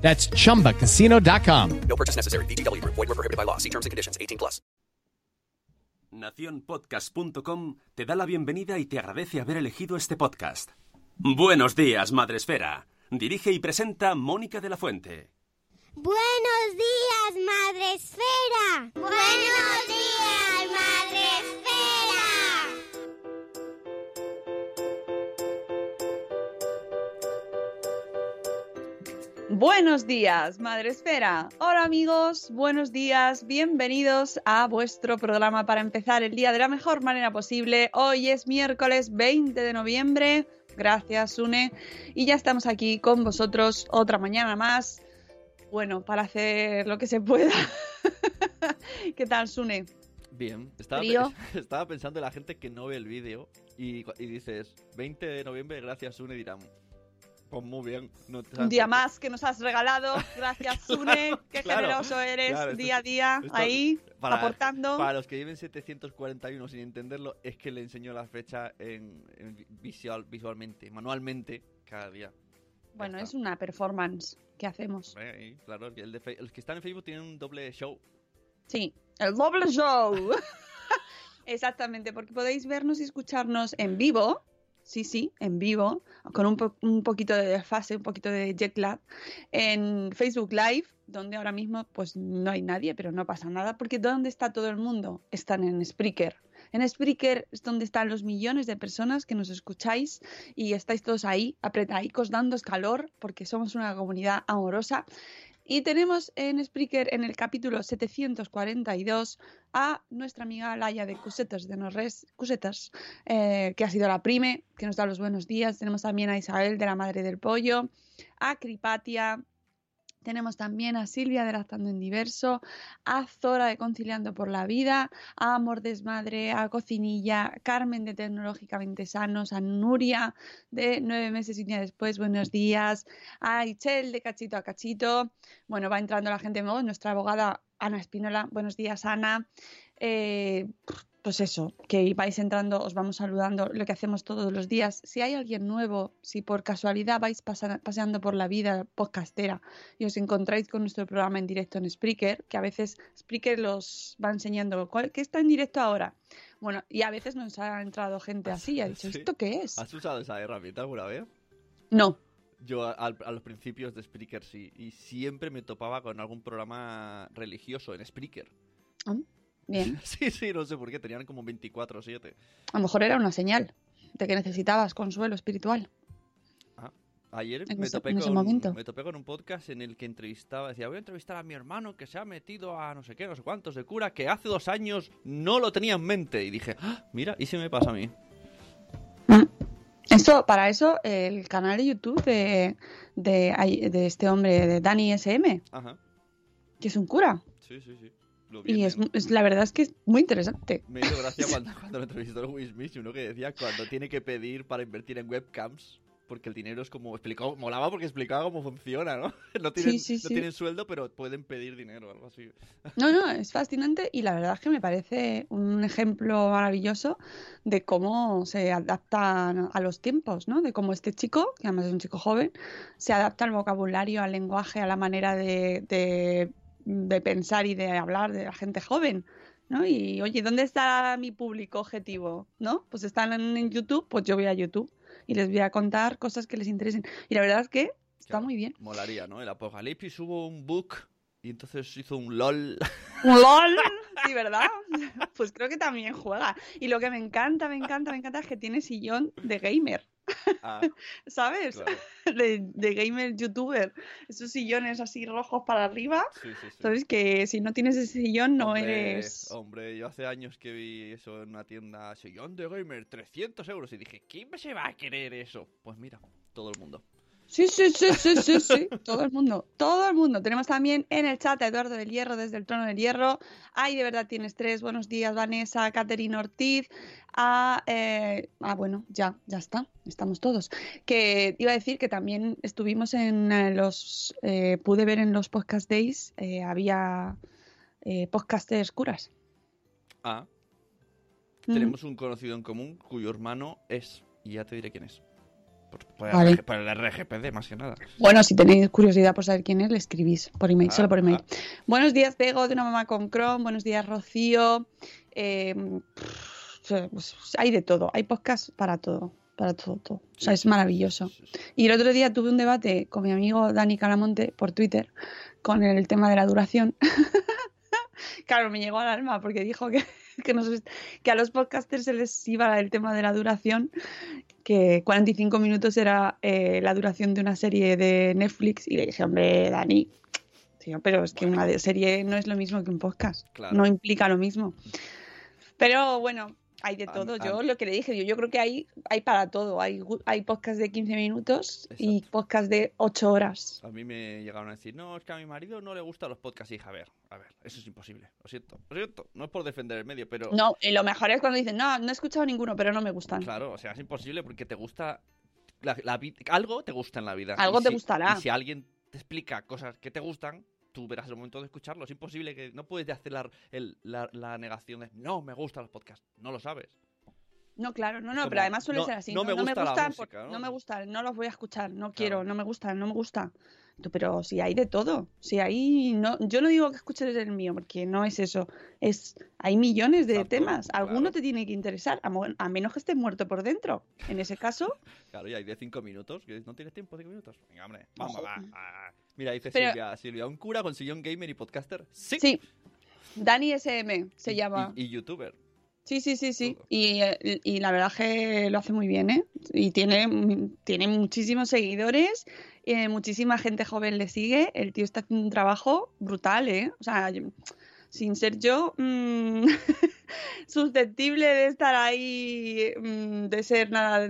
That's chumbacasino.com. No purchase necessary. VGW Group. Void where prohibited by law. See terms and conditions. 18 plus. Naciónpodcast.com te da la bienvenida y te agradece haber elegido este podcast. Buenos días, Madresfera. Dirige y presenta Mónica de la Fuente. Buenos días, Madre Esfera. Buenos días, Madre Buenos días, Madre Esfera. Hola amigos, buenos días, bienvenidos a vuestro programa para empezar el día de la mejor manera posible. Hoy es miércoles 20 de noviembre. Gracias, Sune. Y ya estamos aquí con vosotros otra mañana más. Bueno, para hacer lo que se pueda. ¿Qué tal, Sune? Bien, estaba, estaba pensando en la gente que no ve el vídeo y, y dices 20 de noviembre, gracias Sune, dirán, pues muy bien. No te Un día por qué". más que nos has regalado. Gracias, Sune. Qué claro, generoso eres claro, esto- día a día esto- ahí, para- aportando. Para los que viven 741 sin entenderlo, es que le enseño la fecha en, en vi- visual, visualmente, manualmente, cada día. Bueno, es una performance que hacemos. Claro, el, de los que están en Facebook tienen un doble show. Sí, el doble show. Exactamente, porque podéis vernos y escucharnos en vivo. Sí, sí, en vivo, con un, un poquito de desfase, un poquito de jet lag, en Facebook Live, donde ahora mismo pues no hay nadie, pero no pasa nada, porque ¿dónde está todo el mundo? Están en Spreaker. En Spreaker es donde están los millones de personas que nos escucháis y estáis todos ahí, apretadicos, dándos calor, porque somos una comunidad amorosa. Y tenemos en Spreaker, en el capítulo 742, a nuestra amiga Laia de Cusetas de Norres, Cusetas, eh, que ha sido la prime, que nos da los buenos días. Tenemos también a Isabel de la Madre del Pollo, a Cripatia. Tenemos también a Silvia de Lactando en Diverso, a Zora de Conciliando por la Vida, a Amor Desmadre, a Cocinilla, Carmen de Tecnológicamente Sanos, a Nuria de Nueve Meses y un Día Después, buenos días, a Ichel de Cachito a Cachito, bueno, va entrando la gente nueva, nuestra abogada Ana Espinola, buenos días Ana, Eh, pues eso, que vais entrando, os vamos saludando, lo que hacemos todos los días. Si hay alguien nuevo, si por casualidad vais paseando por la vida podcastera y os encontráis con nuestro programa en directo en Spreaker, que a veces Spreaker los va enseñando, ¿cuál, ¿qué está en directo ahora? Bueno, y a veces nos ha entrado gente así y ha dicho, Sí. ¿esto qué es? ¿Has usado esa herramienta alguna vez? No, Yo a, a los principios de Spreaker sí, y siempre me topaba con algún programa religioso en Spreaker. Bien. Sí, sí, no sé por qué, tenían como 24 o 7. A lo mejor era una señal de que necesitabas consuelo espiritual. Ayer En me, ese- topé con, momento. me topé con un podcast en el que entrevistaba, decía, voy a entrevistar a mi hermano que se ha metido a no sé qué, no sé cuántos de cura, que hace dos años no lo tenía en mente. Y dije, "Ah, mira, y se me pasa a mí. Eso, para eso, el canal de YouTube de, de este hombre, de Dani SM, Ajá, que es un cura. sí, sí, sí. Lo vi Y es, es- la verdad es que es muy interesante. Me hizo gracia cuando, cuando lo entrevistó el Will Smith, uno que decía cuando tiene que pedir para invertir en webcams, porque el dinero es como explicado, molaba porque explicaba cómo funciona, ¿no? No tienen, sí, no sí. tienen sueldo, pero pueden pedir dinero, algo así. No, no, es fascinante y la verdad es que me parece un ejemplo maravilloso de cómo se adaptan a los tiempos, ¿no? De cómo este chico, que además es un chico joven, se adapta al vocabulario, al lenguaje, a la manera de, de, de pensar y de hablar de la gente joven. ¿no? Y oye, ¿dónde está mi público objetivo? ¿No? Pues están en, YouTube, pues yo voy a YouTube y les voy a contar cosas que les interesen. Y la verdad es que está Claro, muy bien. Molaría, ¿no? El Apocalipsis hubo un book y entonces hizo un LOL. ¡Un LOL! Sí, ¿verdad? Pues creo que también juega. Y lo que me encanta, me encanta, me encanta es que tiene sillón de gamer. Ah, ¿Sabes? claro. De, de gamer youtuber. Esos sillones así rojos para arriba. Sí, sí, sí. Sabes que si no tienes ese sillón no Hombre, eres. Hombre, yo hace años que vi eso en una tienda, sillón de gamer, 300 euros, y dije, ¿quién se va a querer eso? Pues mira, todo el mundo. Sí, sí, sí, sí, sí, sí. Todo el mundo, todo el mundo. Tenemos también en el chat a Eduardo del Hierro desde el trono del Hierro. Ay, de verdad tienes tres. Buenos días, Vanessa, Caterina Ortiz. A, eh, ah, bueno, ya, ya está. Estamos todos. Que iba a decir que también estuvimos en eh, los. eh, pude ver en los podcast days. había podcasters curas. Ah, Mm. tenemos un conocido en común cuyo hermano es, y ya te diré quién es. Por, por el, Vale. Por el RGPD, más que nada. Bueno, si tenéis curiosidad por saber quién es, le escribís por email, Ah, solo por email. ah. Buenos días, Pego, de una mamá con Chrome. Buenos días, Rocío. Eh, pff, hay de todo. Hay podcast para todo. Para todo, todo. O sea, es maravilloso. Y el otro día tuve un debate con mi amigo Dani Calamonte por Twitter con el tema de la duración. claro, me llegó al alma porque dijo que, que, nos- que a los podcasters se les iba el tema de la duración, que 45 minutos era eh, la duración de una serie de Netflix. Y le dije, hombre, Dani, tío, pero es que una serie no es lo mismo que un podcast. Claro. No implica lo mismo. Pero bueno, hay de A- todo. a- Yo lo que le dije, yo, yo creo que hay, hay para todo. Hay, hay podcast de 15 minutos y podcast de 8 horas. A mí me llegaron a decir, no, es que a mi marido no le gustan los podcasts. Y dije, a ver, a ver, eso es imposible. Lo siento, lo siento. No es por defender el medio, pero No, y lo mejor es cuando dicen, no, no he escuchado ninguno, pero no me gustan. claro, o sea, es imposible porque te gusta. la- la algo te gusta en la vida. Algo Y te si- gustará. Y si alguien te explica cosas que te gustan, tú verás el momento de escucharlo. Es imposible que. No puedes hacer la, el- la- la negación de, no, me gustan los podcasts. No lo sabes. No, claro, no, no, Como, pero además suele no- ser así. no me gusta gustan, música, por- ¿no? me gustan, no los voy a escuchar, no quiero, no me gustan, no me gusta. Pero si hay de todo, si hay, no, yo no digo que escuches el mío, porque no es eso, es, hay millones de Exacto, temas, alguno claro. te tiene que interesar, a, menos que estés muerto por dentro. En ese caso, Claro, y hay de cinco minutos. ¿No tienes tiempo? ¿Cinco minutos? Venga, hombre, vamos, va. va. Mira, dice Pero- Silvia, Silvia, un cura con sillón gamer y podcaster. Sí. sí, Dani SM se Y- llama. Y, y youtuber. Sí, sí, sí, sí. Y, y la verdad es que lo hace muy bien, ¿eh? Y tiene, tiene muchísimos seguidores, eh, muchísima gente joven le sigue. El tío está haciendo un trabajo brutal, ¿eh? O sea, yo- sin ser yo mm, susceptible de estar ahí, mm, de ser nada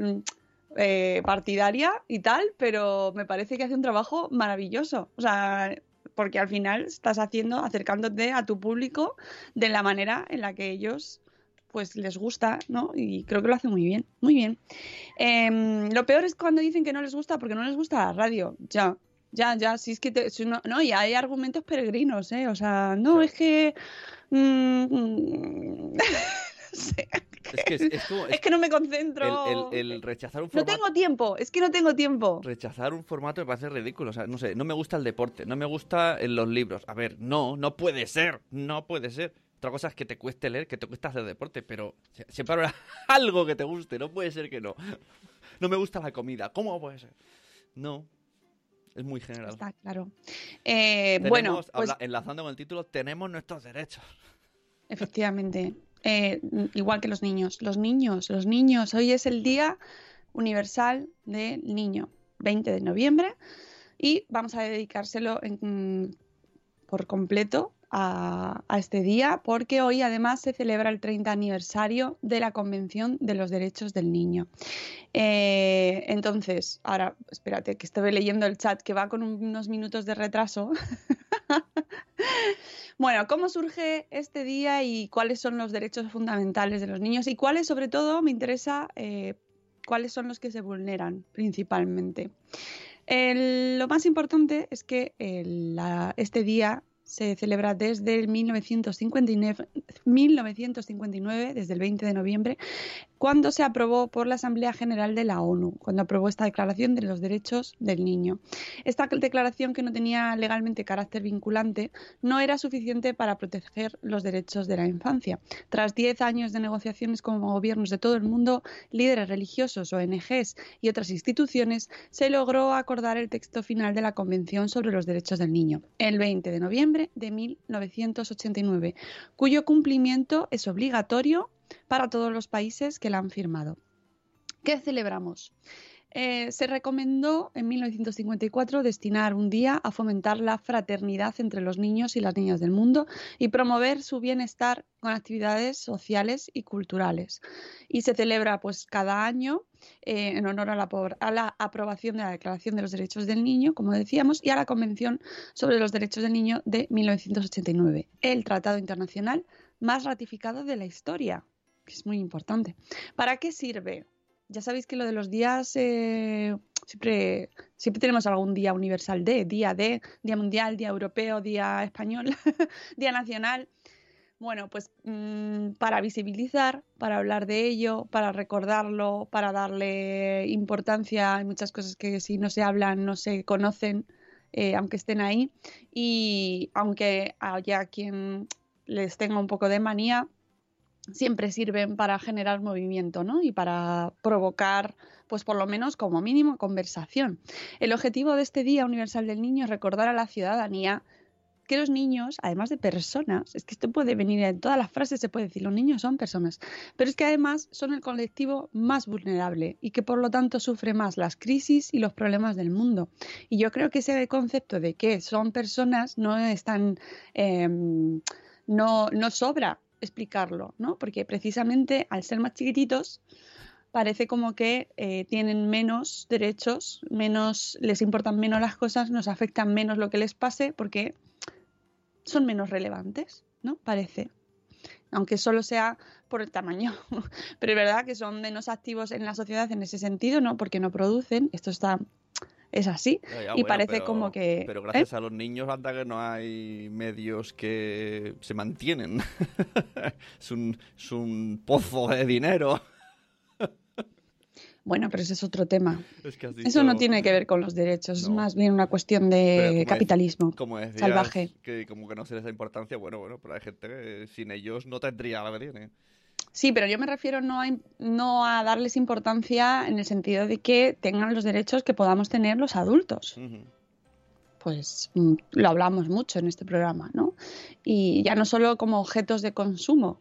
eh, partidaria y tal, pero me parece que hace un trabajo maravilloso. O sea, porque al final estás haciendo, acercándote a tu público de la manera en la que ellos pues les gusta, ¿no? Y creo que lo hace muy bien, muy bien. Em, lo peor es cuando dicen que no les gusta porque no les gusta la radio. Ya, ya, ya, si es que te- si no, no, y hay argumentos peregrinos, ¿eh? O sea, no, es que... mm, no sé, Es que es, es como- es es que no me concentro. el, el- el rechazar un No formato. tengo tiempo, es que no tengo tiempo. Rechazar un formato me parece ridículo. O sea, no sé, no me gusta el deporte, no me gusta en los libros. A ver, no, no puede ser, no puede ser. Otra cosa es que te cueste leer, que te cueste hacer deporte, pero siempre habrá algo que te guste, no puede ser que no. No me gusta la comida, ¿cómo puede ser? No, es muy general. Está claro. Eh, Tenemos, bueno, pues habla- enlazando con el título, tenemos nuestros derechos. Efectivamente. Eh, igual que los niños. Los niños, los niños. Hoy es el Día Universal del Niño, 20 de noviembre, y vamos a dedicárselo en- por completo a, este día, porque hoy además se celebra el 30 aniversario de la Convención de los Derechos del Niño. Eh, entonces, ahora, espérate, que estoy leyendo el chat que va con unos minutos de retraso. Bueno, ¿cómo surge este día y cuáles son los derechos fundamentales de los niños? Y cuáles, sobre todo, me interesa, eh, cuáles son los que se vulneran principalmente. Lo más importante es que este día se celebra desde el 1959, 1959, desde el 20 de noviembre, cuando se aprobó por la Asamblea General de la ONU, cuando aprobó esta Declaración de los Derechos del Niño. Esta declaración, que no tenía legalmente carácter vinculante, no era suficiente para proteger los derechos de la infancia. Tras diez años de negociaciones con gobiernos de todo el mundo, líderes religiosos, ONGs y otras instituciones, se logró acordar el texto final de la Convención sobre los Derechos del Niño, el 20 de noviembre de 1989, cuyo cumplimiento es obligatorio para todos los países que la han firmado. ¿Qué celebramos? Eh, se recomendó en 1954 destinar un día a fomentar la fraternidad entre los niños y las niñas del mundo y promover su bienestar con actividades sociales y culturales. Y se celebra pues cada año eh, en honor a la, a la, aprobación de la Declaración de los Derechos del Niño, como decíamos, y a la Convención sobre los Derechos del Niño de 1989, el tratado internacional más ratificado de la historia, es muy importante. ¿Para qué sirve? ya sabéis que lo de los días eh, siempre, siempre tenemos algún día universal de, día de, día mundial, día europeo, día español, día nacional. Bueno, pues mm, para visibilizar, para hablar de ello, para recordarlo, para darle importancia, hay muchas cosas que si no se hablan, no se conocen, eh, aunque estén ahí. Y aunque haya quien les tenga un poco de manía, siempre sirven para generar movimiento, ¿no? Y para provocar, pues por lo menos como mínimo, conversación. El objetivo de este Día Universal del Niño es recordar a la ciudadanía que los niños, además de personas, es que esto puede venir en todas las frases, se puede decir, los niños son personas, pero es que además son el colectivo más vulnerable y que por lo tanto sufre más las crisis y los problemas del mundo. Y yo creo que ese concepto de que son personas no es tan... Em, no, no sobra explicarlo, ¿no? Porque precisamente al ser más chiquititos parece como que eh, tienen menos derechos, menos les importan menos las cosas, nos afectan menos lo que les pase porque son menos relevantes, ¿no? Parece. Aunque solo sea por el tamaño. Pero es verdad que son menos activos en la sociedad en ese sentido, ¿no? Porque no producen. Esto está es así. y parece como que... Pero gracias ¿eh? a los niños anda que no hay medios que se mantienen. es, un, es un pozo de dinero. Bueno, pero ese es otro tema. Eso no tiene que ver con los derechos, es más bien una cuestión de capitalismo como salvaje. Que como que no se les da importancia, bueno, bueno, pero hay gente que sin ellos no tendría la que tiene. Sí, pero yo me refiero no a, no a darles importancia en el sentido de que tengan los derechos que podamos tener los adultos. Pues mm, lo hablamos mucho en este programa, ¿no? Y ya no solo como objetos de consumo,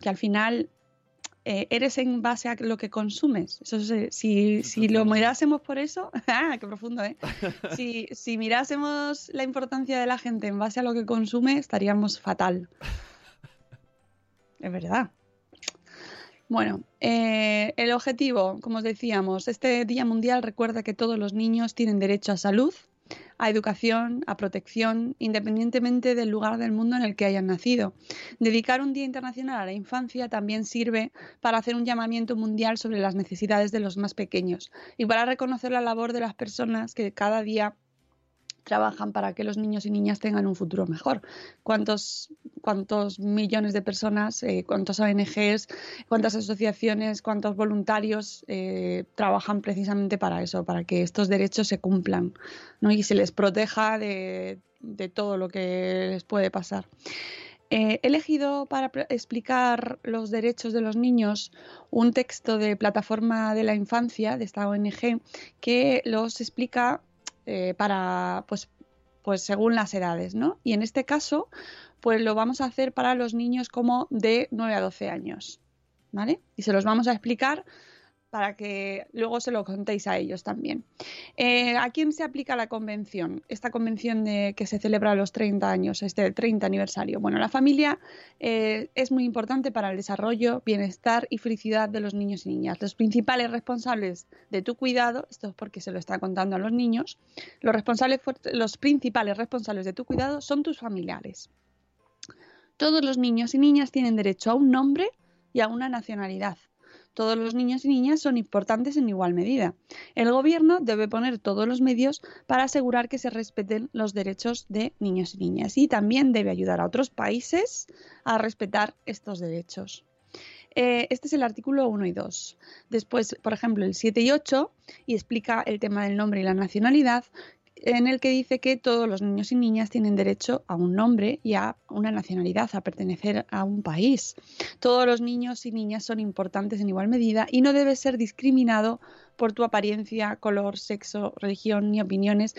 que al final eh, eres en base a lo que consumes. Eso si, si lo mirásemos por eso, ¡ah, qué profundo, ¿eh? Si, si mirásemos la importancia de la gente en base a lo que consume, estaríamos fatal. Es verdad. Bueno, eh, el objetivo, como os decíamos, este Día Mundial recuerda que todos los niños tienen derecho a salud, a educación, a protección, independientemente del lugar del mundo en el que hayan nacido. Dedicar un Día Internacional a la Infancia también sirve para hacer un llamamiento mundial sobre las necesidades de los más pequeños y para reconocer la labor de las personas que cada día trabajan para que los niños y niñas tengan un futuro mejor. ¿Cuántos, cuántos millones de personas, eh, cuántas ONGs, cuántas asociaciones, cuántos voluntarios eh, trabajan precisamente para eso, para que estos derechos se cumplan y se les proteja de, todo lo que les puede pasar? Eh, he elegido para explicar los derechos de los niños un texto de Plataforma de la Infancia, de esta ONG, que los explica eh, para, pues, pues según las edades, ¿no? Y en este caso, pues lo vamos a hacer para los niños como de 9 a 12 años, ¿vale? Y se los vamos a explicar para que luego se lo contéis a ellos también. Eh, ¿A quién se aplica la convención? Esta convención de, que se celebra a los 30 años, este 30 aniversario. Bueno, la familia eh, es muy importante para el desarrollo, bienestar y felicidad de los niños y niñas. Los principales responsables de tu cuidado, esto es porque se lo está contando a los niños, los, principales responsables de tu cuidado son tus familiares. Todos los niños y niñas tienen derecho a un nombre y a una nacionalidad. Todos los niños y niñas son importantes en igual medida. El Gobierno debe poner todos los medios para asegurar que se respeten los derechos de niños y niñas y también debe ayudar a otros países a respetar estos derechos. Eh, este es el artículo 1 y 2. Después, por ejemplo, el 7 y 8, y explica el tema del nombre y la nacionalidad, en el que dice que todos los niños y niñas tienen derecho a un nombre y a una nacionalidad, a pertenecer a un país. Todos los niños y niñas son importantes en igual medida y no debe ser discriminado por tu apariencia, color, sexo, religión ni opiniones.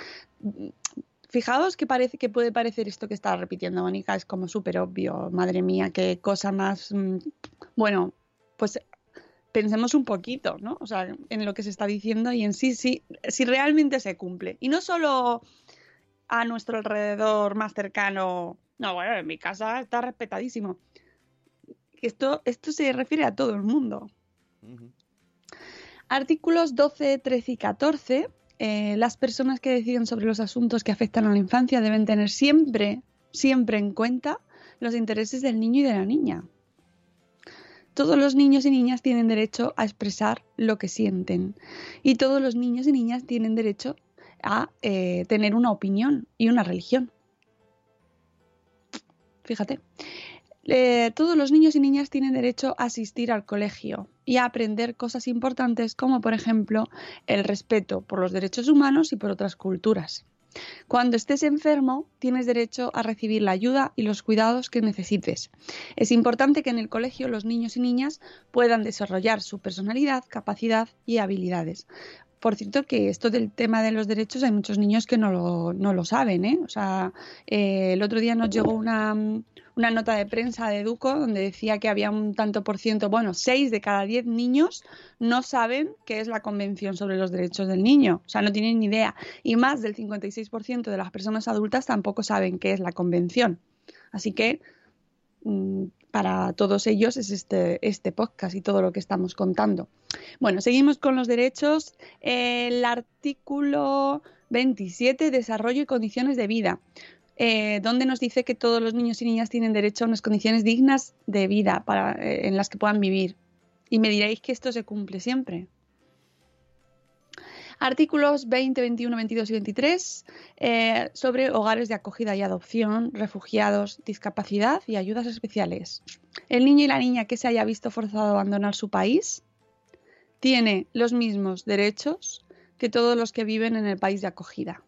Fijaos que parece que puede parecer esto que está repitiendo Mónica, es como súper obvio, madre mía, qué cosa más. mm, Bueno, pues pensemos un poquito, ¿no? O sea, en lo que se está diciendo y en sí, sí, si realmente se cumple. Y no solo a nuestro alrededor más cercano. No, bueno, en mi casa está respetadísimo. Esto, esto se refiere a todo el mundo. Artículos 12, 13 y 14. eh, las personas que deciden sobre los asuntos que afectan a la infancia deben tener siempre, siempre en cuenta los intereses del niño y de la niña. Todos los niños y niñas tienen derecho a expresar lo que sienten y todos los niños y niñas tienen derecho a eh, tener una opinión y una religión. Fíjate. Eh, todos los niños y niñas tienen derecho a asistir al colegio y a aprender cosas importantes como por ejemplo el respeto por los derechos humanos y por otras culturas. Cuando estés enfermo, tienes derecho a recibir la ayuda y los cuidados que necesites. Es importante que en el colegio los niños y niñas puedan desarrollar su personalidad, capacidad y habilidades. Por cierto, que esto del tema de los derechos hay muchos niños que no lo, no lo saben. ¿eh? O sea, eh, el otro día nos llegó una, una nota de prensa de Educo donde decía que había un tanto por ciento, bueno, seis de cada diez niños no saben qué es la Convención sobre los Derechos del Niño. O sea, no tienen ni idea. Y más del 56% de las personas adultas tampoco saben qué es la Convención. Así que mm, para todos ellos es este, este podcast y todo lo que estamos contando. Bueno, seguimos con los derechos. El artículo 27, desarrollo y condiciones de vida, eh, donde nos dice que todos los niños y niñas tienen derecho a unas condiciones dignas de vida eh, en las que puedan vivir. Y me diréis que esto se cumple siempre. Artículos 20, 21, 22 y 23 eh, sobre hogares de acogida y adopción, refugiados, discapacidad y ayudas especiales. El niño y la niña que se haya visto forzado a abandonar su país tiene los mismos derechos que todos los que viven en el país de acogida.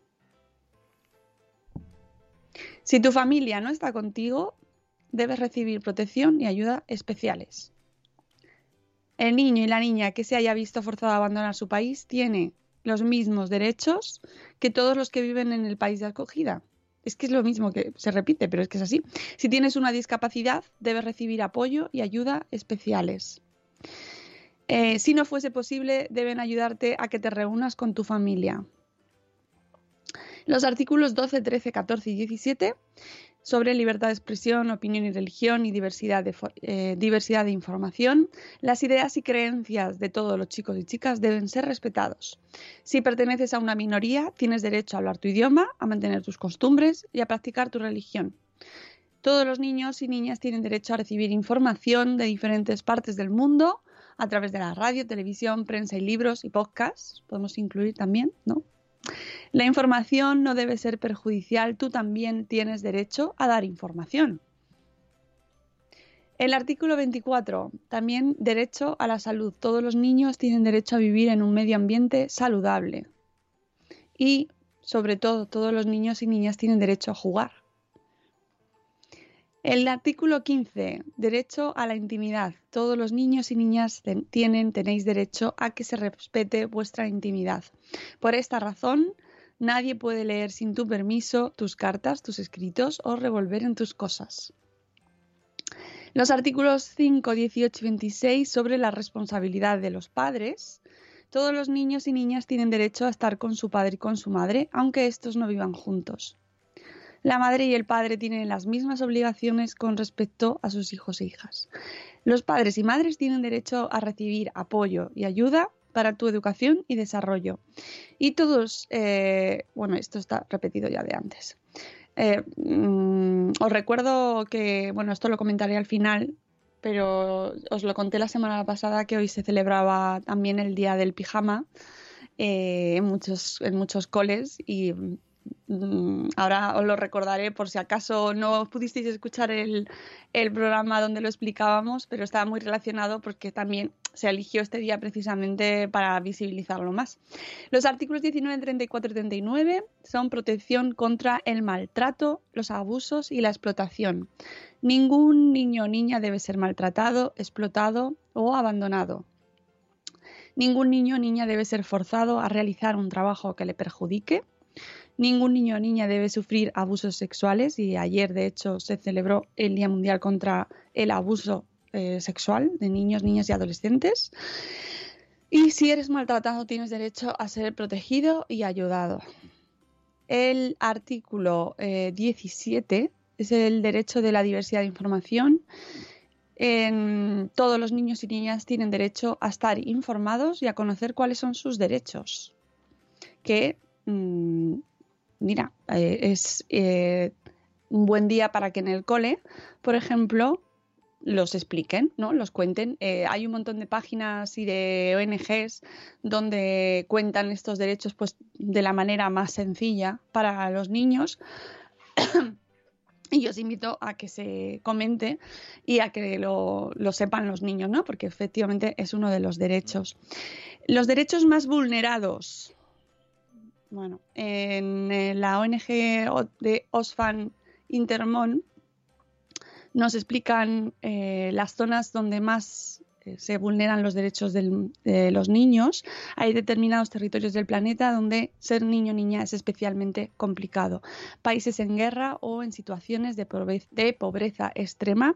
Si tu familia no está contigo, debes recibir protección y ayuda especiales. El niño y la niña que se haya visto forzado a abandonar su país tiene los mismos derechos que todos los que viven en el país de acogida. Es que es lo mismo que se repite, pero es que es así. Si tienes una discapacidad, debes recibir apoyo y ayuda especiales. Eh, si no fuese posible, deben ayudarte a que te reúnas con tu familia. Los artículos 12, 13, 14 y 17 sobre libertad de expresión, opinión y religión y diversidad de, eh, diversidad de información, las ideas y creencias de todos los chicos y chicas deben ser respetados. Si perteneces a una minoría, tienes derecho a hablar tu idioma, a mantener tus costumbres y a practicar tu religión. Todos los niños y niñas tienen derecho a recibir información de diferentes partes del mundo a través de la radio, televisión, prensa y libros y podcasts. Podemos incluir también, ¿no? La información no debe ser perjudicial, tú también tienes derecho a dar información. El artículo 24, también derecho a la salud. Todos los niños tienen derecho a vivir en un medio ambiente saludable. Y, sobre todo, todos los niños y niñas tienen derecho a jugar. El artículo 15, derecho a la intimidad. Todos los niños y niñas tienen, tenéis derecho a que se respete vuestra intimidad. Por esta razón, nadie puede leer sin tu permiso tus cartas, tus escritos o revolver en tus cosas. Los artículos 5, 18 y 26 sobre la responsabilidad de los padres. Todos los niños y niñas tienen derecho a estar con su padre y con su madre, aunque estos no vivan juntos. La madre y el padre tienen las mismas obligaciones con respecto a sus hijos e hijas. Los padres y madres tienen derecho a recibir apoyo y ayuda para tu educación y desarrollo. Y todos, eh, bueno, esto está repetido ya de antes. Eh, mm, os recuerdo que, bueno, esto lo comentaré al final, pero os lo conté la semana pasada que hoy se celebraba también el Día del Pijama eh, en, muchos, en muchos coles y Ahora os lo recordaré por si acaso no pudisteis escuchar el, el programa donde lo explicábamos, pero estaba muy relacionado porque también se eligió este día precisamente para visibilizarlo más. Los artículos 19, 34 y 39 son protección contra el maltrato, los abusos y la explotación. Ningún niño o niña debe ser maltratado, explotado o abandonado. Ningún niño o niña debe ser forzado a realizar un trabajo que le perjudique. Ningún niño o niña debe sufrir abusos sexuales y ayer de hecho se celebró el Día Mundial contra el Abuso eh, Sexual de niños, niñas y adolescentes. Y si eres maltratado tienes derecho a ser protegido y ayudado. El artículo eh, 17 es el derecho de la diversidad de información. Todos los niños y niñas tienen derecho a estar informados y a conocer cuáles son sus derechos. Que, mm, mira, eh, es eh, un buen día para que en el cole, por ejemplo, los expliquen, ¿no? Los cuenten. Eh, hay un montón de páginas y de ONGs donde cuentan estos derechos pues, de la manera más sencilla para los niños. Y yo os invito a que se comente y a que lo, lo sepan los niños, ¿no? Porque efectivamente es uno de los derechos. Los derechos más vulnerados. Bueno, en eh, la ONG de Osfan Intermon nos explican eh, las zonas donde más eh, se vulneran los derechos de los niños. Hay determinados territorios del planeta donde ser niño o niña es especialmente complicado. Países en guerra o en situaciones de, pobre- de pobreza extrema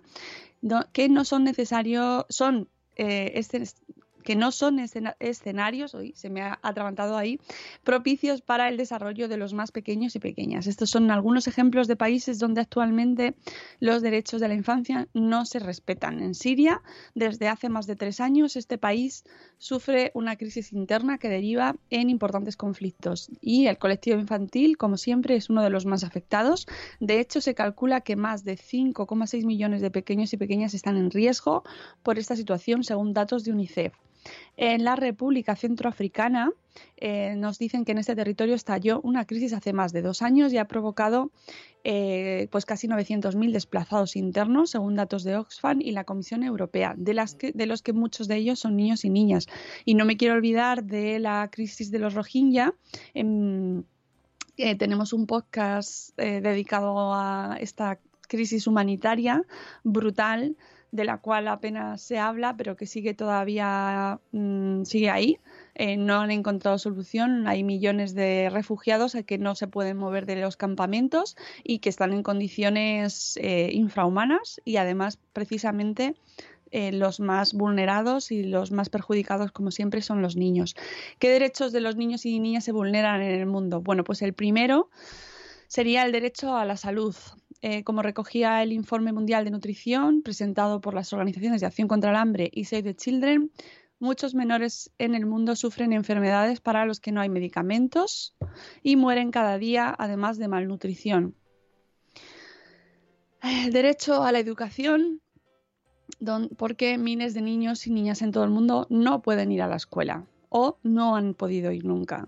que no son necesarios, son eh, escen- que no son escena- escenarios, hoy se me ha atragantado ahí, propicios para el desarrollo de los más pequeños y pequeñas. Estos son algunos ejemplos de países donde actualmente los derechos de la infancia no se respetan. En Siria, desde hace más de tres años, este país sufre una crisis interna que deriva en importantes conflictos y el colectivo infantil, como siempre, es uno de los más afectados. De hecho, se calcula que más de 5,6 millones de pequeños y pequeñas están en riesgo por esta situación, según datos de UNICEF. En la República Centroafricana eh, nos dicen que en este territorio estalló una crisis hace más de dos años y ha provocado eh, pues casi 900.000 desplazados internos, según datos de Oxfam y la Comisión Europea, de, los que muchos de ellos son niños y niñas. Y no me quiero olvidar de la crisis de los Rohingya. En, eh, tenemos un podcast eh, dedicado a esta crisis humanitaria brutal de la cual apenas se habla, pero que sigue todavía mm, sigue ahí. Eh, no han encontrado solución. Hay millones de refugiados que no se pueden mover de los campamentos y que están en condiciones eh, infrahumanas y además precisamente eh, los más vulnerados y los más perjudicados, como siempre, son los niños. ¿Qué derechos de los niños y niñas se vulneran en el mundo? Bueno, pues el primero sería el derecho a la salud. Eh, como recogía el Informe Mundial de Nutrición presentado por las organizaciones de Acción contra el Hambre y Save the Children, muchos menores en el mundo sufren enfermedades para los que no hay medicamentos y mueren cada día, además de malnutrición. El derecho a la educación, don- porque miles de niños y niñas en todo el mundo no pueden ir a la escuela o no han podido ir nunca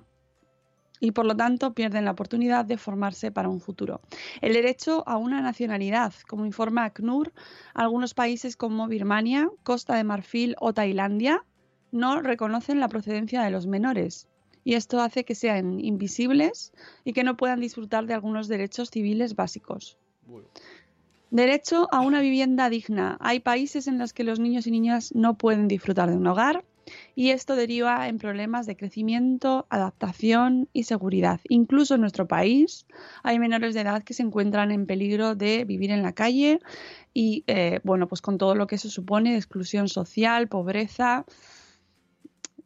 y por lo tanto pierden la oportunidad de formarse para un futuro. El derecho a una nacionalidad, como informa ACNUR, algunos países como Birmania, Costa de Marfil o Tailandia no reconocen la procedencia de los menores y esto hace que sean invisibles y que no puedan disfrutar de algunos derechos civiles básicos. Derecho a una vivienda digna. Hay países en los que los niños y niñas no pueden disfrutar de un hogar y esto deriva en problemas de crecimiento, adaptación y seguridad. Incluso en nuestro país hay menores de edad que se encuentran en peligro de vivir en la calle y, eh, bueno, pues con todo lo que eso supone exclusión social, pobreza.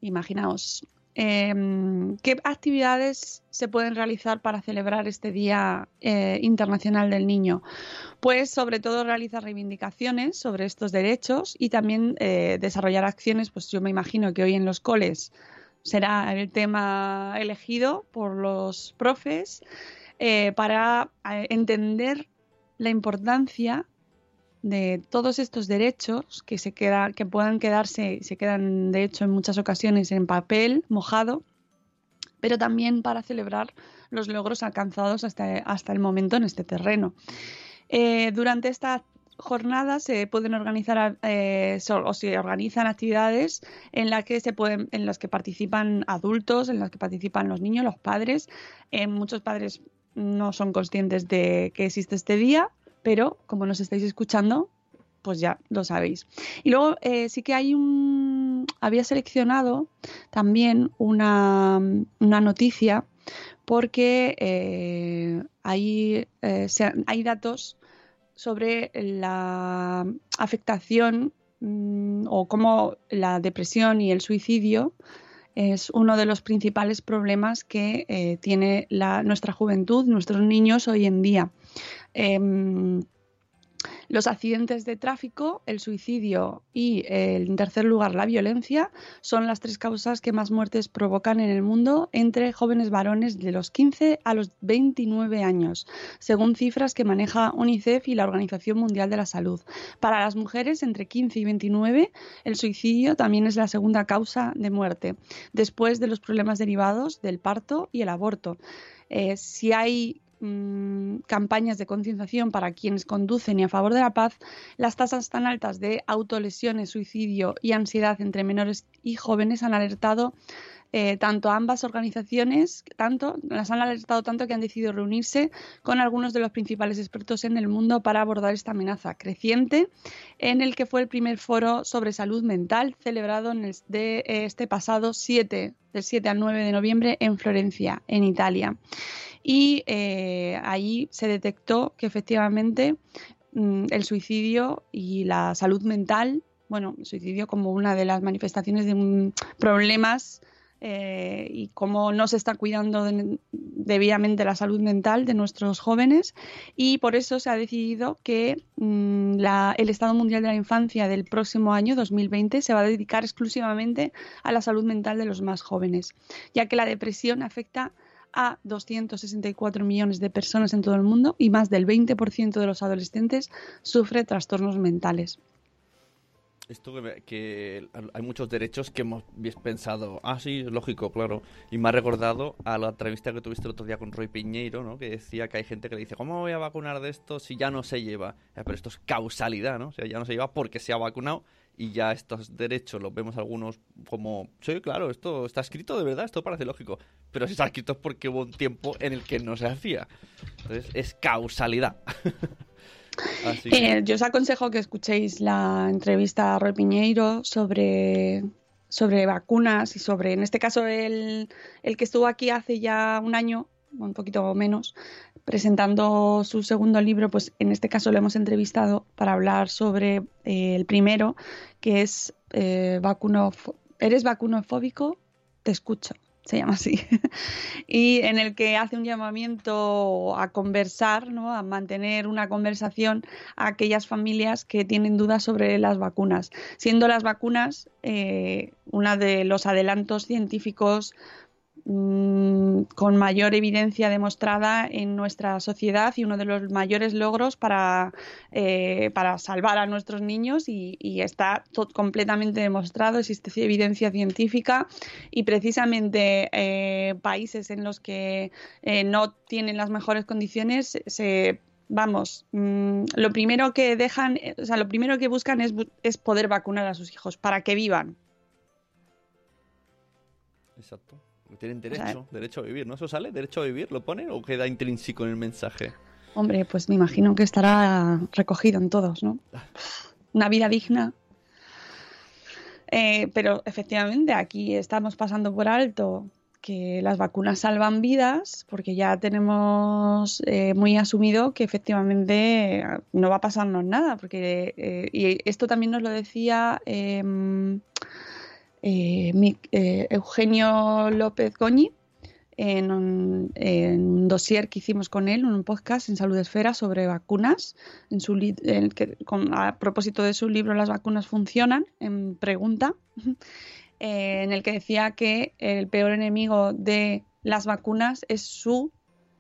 Imaginaos. Em, ¿Qué actividades se pueden realizar para celebrar este Día eh, Internacional del Niño? Pues sobre todo realizar reivindicaciones sobre estos derechos y también eh, desarrollar acciones, pues yo me imagino que hoy en los coles será el tema elegido por los profes eh, para entender la importancia de todos estos derechos que se queda, que puedan quedarse, se quedan de hecho en muchas ocasiones en papel mojado, pero también para celebrar los logros alcanzados hasta, hasta el momento en este terreno. Eh, durante esta jornada se pueden organizar eh, o se organizan actividades en las que se pueden en las que participan adultos en las que participan los niños los padres eh, muchos padres no son conscientes de que existe este día pero como nos estáis escuchando pues ya lo sabéis y luego sí que hay un había seleccionado también una, una noticia porque hay, hay datos sobre la afectación mm, o cómo la depresión y el suicidio es uno de los principales problemas que eh, tiene la, nuestra juventud, nuestros niños hoy en día. Em, los accidentes de tráfico, el suicidio y, en tercer lugar, la violencia son las tres causas que más muertes provocan en el mundo entre jóvenes varones de los 15 a los 29 años, según cifras que maneja UNICEF y la Organización Mundial de la Salud. Para las mujeres entre 15 y 29, el suicidio también es la segunda causa de muerte, después de los problemas derivados del parto y el aborto. Eh, si hay Mm, campañas de concienciación para quienes conducen y a favor de la paz, las tasas tan altas de autolesiones, suicidio y ansiedad entre menores y jóvenes han alertado eh, tanto a ambas organizaciones, tanto, las han alertado tanto que han decidido reunirse con algunos de los principales expertos en el mundo para abordar esta amenaza creciente, en el que fue el primer foro sobre salud mental celebrado en de este pasado 7, del 7 al 9 de noviembre en Florencia, en Italia y eh, ahí se detectó que efectivamente mm, el suicidio y la salud mental, bueno, suicidio como una de las manifestaciones de problemas eh, y cómo no se está cuidando debidamente la salud mental de nuestros jóvenes y por eso se ha decidido que mm, el Estado Mundial de la Infancia del próximo año 2020 se va a dedicar exclusivamente a la salud mental de los más jóvenes, ya que la depresión afecta a 264 millones de personas en todo el mundo y más del 20% de los adolescentes sufre trastornos mentales. Esto que, hay muchos derechos que hemos pensado, ah, sí, es lógico, claro. Y me ha recordado a la entrevista que tuviste el otro día con Roy Piñeiro, ¿no? Que decía que hay gente que le dice, ¿cómo voy a vacunar de esto si ya no se lleva? Pero esto es causalidad, ¿no? O sea, ya no se lleva porque se ha vacunado y ya estos derechos los vemos algunos como, sí, claro, esto está escrito de verdad, esto parece lógico, pero si está escrito es porque hubo un tiempo en el que no se hacía. Entonces es causalidad. Eh, yo os aconsejo que escuchéis la entrevista a Roy Piñeiro sobre, sobre vacunas y sobre, en este caso, el, el que estuvo aquí hace ya un año, un poquito menos, presentando su segundo libro, pues en este caso lo hemos entrevistado para hablar sobre eh, el primero, que es eh, ¿Eres vacunofóbico? Te escucho se llama así, y en el que hace un llamamiento a conversar, ¿no? a mantener una conversación a aquellas familias que tienen dudas sobre las vacunas, siendo las vacunas eh, uno de los adelantos científicos Mm, con mayor evidencia demostrada en nuestra sociedad y uno de los mayores logros para, eh, para salvar a nuestros niños y, está completamente demostrado, existe evidencia científica y precisamente eh, países en los que eh, no tienen las mejores condiciones se vamos, mm, lo primero que dejan, o sea, lo primero que buscan es, es poder vacunar a sus hijos para que vivan. Exacto. Tienen derecho, derecho a vivir, ¿no? ¿Eso sale? ¿Derecho a vivir? ¿Lo pone o queda intrínseco en el mensaje? Hombre, pues me imagino que estará recogido en todos, ¿no? Una vida digna. Eh, pero efectivamente, aquí estamos pasando por alto que las vacunas salvan vidas, porque ya tenemos eh, muy asumido que efectivamente no va a pasarnos nada, porque eh, y esto también nos lo decía eh, eh, Eugenio López Goñi en un, dossier que hicimos con él, en un podcast en Salud Esfera sobre vacunas, en su a propósito de su libro Las vacunas funcionan, en pregunta, eh, en el que decía que el peor enemigo de las vacunas es su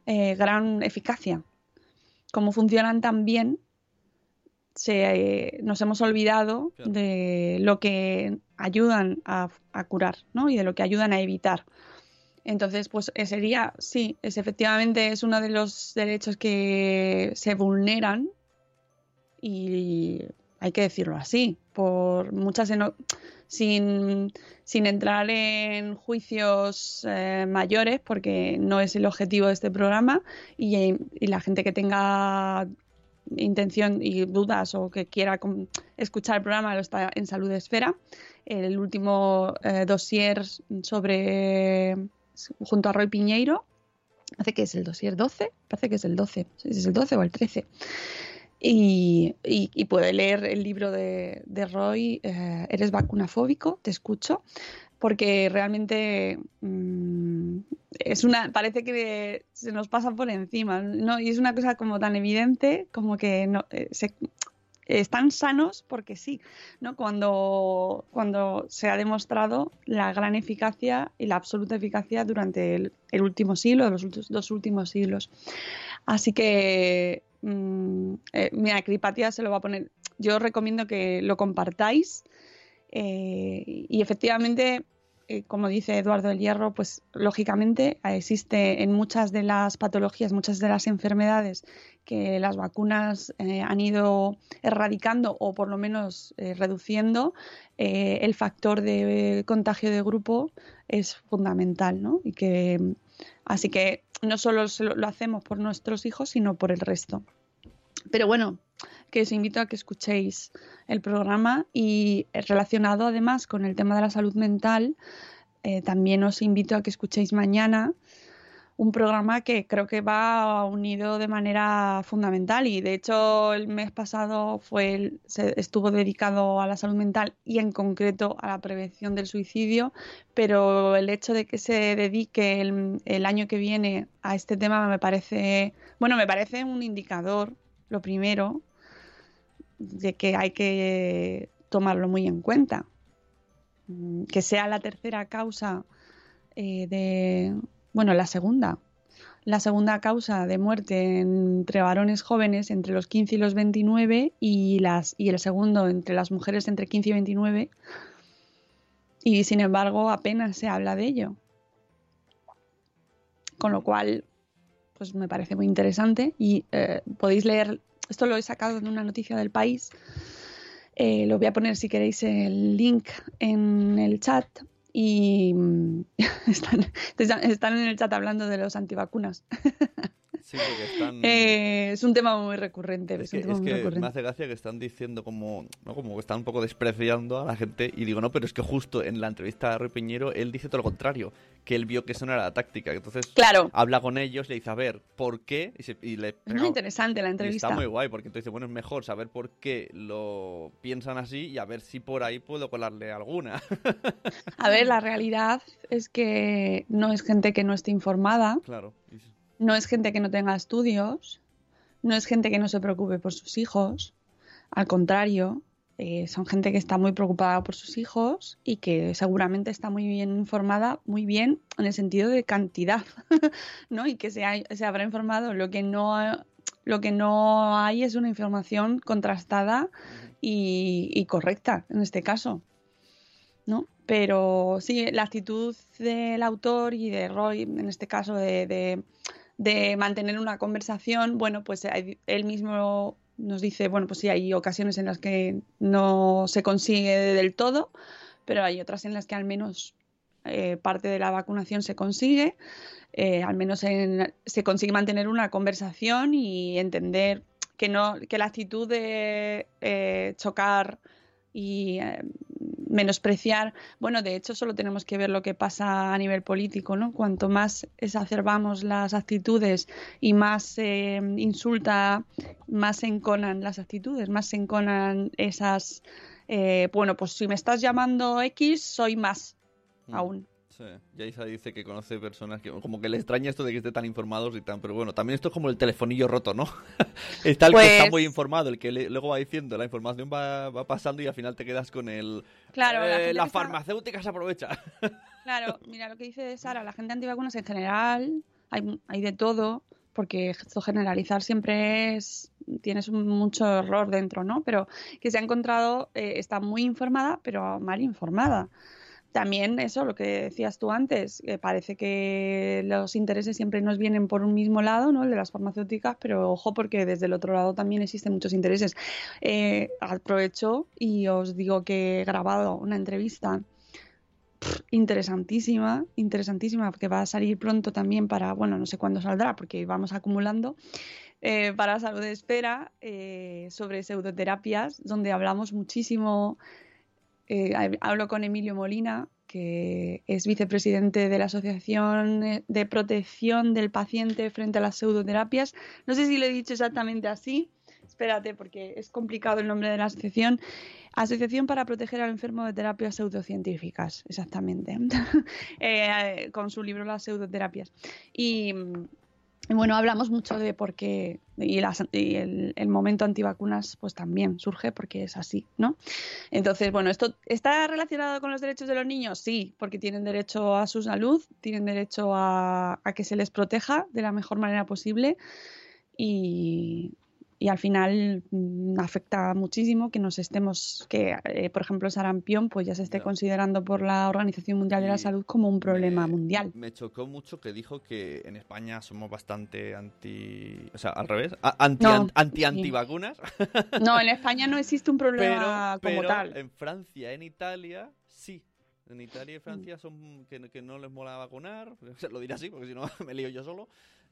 gran eficacia. Como funcionan tan bien, se, nos hemos olvidado de lo que ayudan a, curar ¿no? y de lo que ayudan a evitar. Entonces, pues eh, sería, sí, es efectivamente es uno de los derechos que se vulneran y hay que decirlo así, por muchas eno- sin, sin entrar en juicios eh, mayores, porque no es el objetivo de este programa, y, y la gente que tenga intención y dudas o que quiera escuchar el programa está en Salud Esfera. El último eh, dossier sobre junto a Roy Piñeiro, parece que es el dossier 12, parece que es el 12, no sé si es el 12 o el 13. Y, puede leer el libro de, de Roy, eh, Eres vacunafóbico, te escucho, porque realmente mm, es una, parece que se nos pasa por encima, ¿no? Y es una cosa como tan evidente como que no, eh, están sanos porque sí, ¿no? Cuando, cuando se ha demostrado la gran eficacia y la absoluta eficacia durante el, último siglo, los dos últimos siglos. Así que, mm, eh, mira, Cripatia se lo va a poner. Yo recomiendo que lo compartáis. Eh, y efectivamente, eh, como dice Eduardo del Hierro, pues lógicamente eh, existe en muchas de las patologías, muchas de las enfermedades que las vacunas han ido erradicando o por lo menos reduciendo, el factor de contagio de grupo es fundamental, ¿no? Y que así que no solo lo hacemos por nuestros hijos, sino por el resto. Pero bueno, que os invito a que escuchéis el programa y eh, relacionado además con el tema de la salud mental, eh, también os invito a que escuchéis mañana un programa que creo que va unido de manera fundamental y de hecho el mes pasado fue se estuvo dedicado a la salud mental y en concreto a la prevención del suicidio, pero el hecho de que se dedique el, el año que viene a este tema me parece, bueno, me parece un indicador, lo primero, de que hay que tomarlo muy en cuenta. Mm, Que sea la tercera causa eh, de, bueno, la segunda, la segunda causa de muerte entre varones jóvenes entre los 15 y los 29 y, las, y el segundo entre las mujeres entre 15 y 29 y sin embargo apenas se habla de ello. Con lo cual, pues me parece muy interesante y eh, podéis leer, esto lo he sacado de una noticia del país, eh, lo voy a poner si queréis el link en el chat y mm, están, están en el chat hablando de los antivacunas. Sí, porque están... Eh, es un tema muy recurrente. Es Es, que, un tema es muy que recurrente. me hace gracia que están diciendo como, ¿no? como que están un poco despreciando a la gente y digo, no, pero es que justo en la entrevista a Roy Piñero él dice todo lo contrario, que él vio que eso no era la táctica, entonces Claro. habla con ellos, le dice, a ver, ¿por qué? Y, se- y le Es muy interesante la y entrevista. está muy guay, porque entonces, bueno, es mejor saber por qué lo piensan así y a ver si por ahí puedo colarle alguna. A ver, la realidad es que no es gente que no esté informada, claro. No es gente que no tenga estudios, no es gente que no se preocupe por sus hijos. Al contrario, eh, son gente que está muy preocupada por sus hijos y que seguramente está muy bien informada, muy bien en el sentido de cantidad, ¿no? Y que se, ha- se habrá informado. Lo que no, lo que no hay es una información contrastada y, correcta en este caso. ¿no? Pero sí, la actitud del autor y de Roy, en este caso, de- de mantener una conversación, bueno, pues él mismo nos dice, bueno, pues sí, hay ocasiones en las que no se consigue del todo, pero hay otras en las que al menos eh, parte de la vacunación se consigue, eh, al menos en- se consigue mantener una conversación y entender que no que la actitud de eh, chocar y menospreciar, bueno, de hecho solo tenemos que ver lo que pasa a nivel político, ¿no? Cuanto más exacerbamos las actitudes y más se insulta, más se enconan las actitudes, más se enconan esas, eh, bueno, pues si me estás llamando X, soy más Mm. aún. Sí, Yaisa dice que conoce personas que como que le extraña esto de que estén tan informados y tan, pero bueno, también esto es como el telefonillo roto, ¿no? está el que está Pues- muy informado, el que le- luego va diciendo, la información va, va pasando y al final te quedas con el... Claro, la eh, está- farmacéuticas aprovecha. Claro, mira lo que dice Sara, la gente antivacunas en general, hay, hay de todo, porque esto generalizar siempre es, tienes un- mucho error dentro, ¿no? Pero que se ha encontrado, eh, está muy informada, pero mal informada. También eso, lo que decías tú antes, que parece que los intereses siempre nos vienen por un mismo lado, ¿no? El de las farmacéuticas, pero ojo porque desde el otro lado también existen muchos intereses. Eh, aprovecho y os digo que he grabado una entrevista interesantísima, interesantísima, que va a salir pronto también para, bueno, no sé cuándo saldrá porque vamos acumulando. eh, para Salud de Espera eh, sobre pseudoterapias, donde hablamos muchísimo eh, hab- hablo con Emilio Molina, que es vicepresidente de la Asociación de Protección del Paciente frente a las pseudoterapias. No sé si lo he dicho exactamente así. Espérate, porque es complicado el nombre de la asociación. Asociación para proteger al enfermo de terapias pseudocientíficas, exactamente. Eh, con su libro Las pseudoterapias. Y bueno, hablamos mucho de por qué, y, las- y el, momento antivacunas pues también surge porque es así, ¿no? Entonces, bueno, ¿esto está relacionado con los derechos de los niños? Sí, porque tienen derecho a su salud, tienen derecho a, a que se les proteja de la mejor manera posible y, y al final mm, afecta muchísimo que nos estemos, que eh, por ejemplo sarampión pues ya se esté Ya. considerando por la Organización Mundial de la Salud como un problema me- mundial. Me chocó mucho que dijo que en España somos bastante anti. O sea, al revés. Anti, No, an- anti, sí. antivacunas. No, en España no existe un Pero, problema como pero tal. en Francia, en Italia, sí. En Italia y Francia son que, que no les mola vacunar. Lo diré así, porque si no me lío yo solo.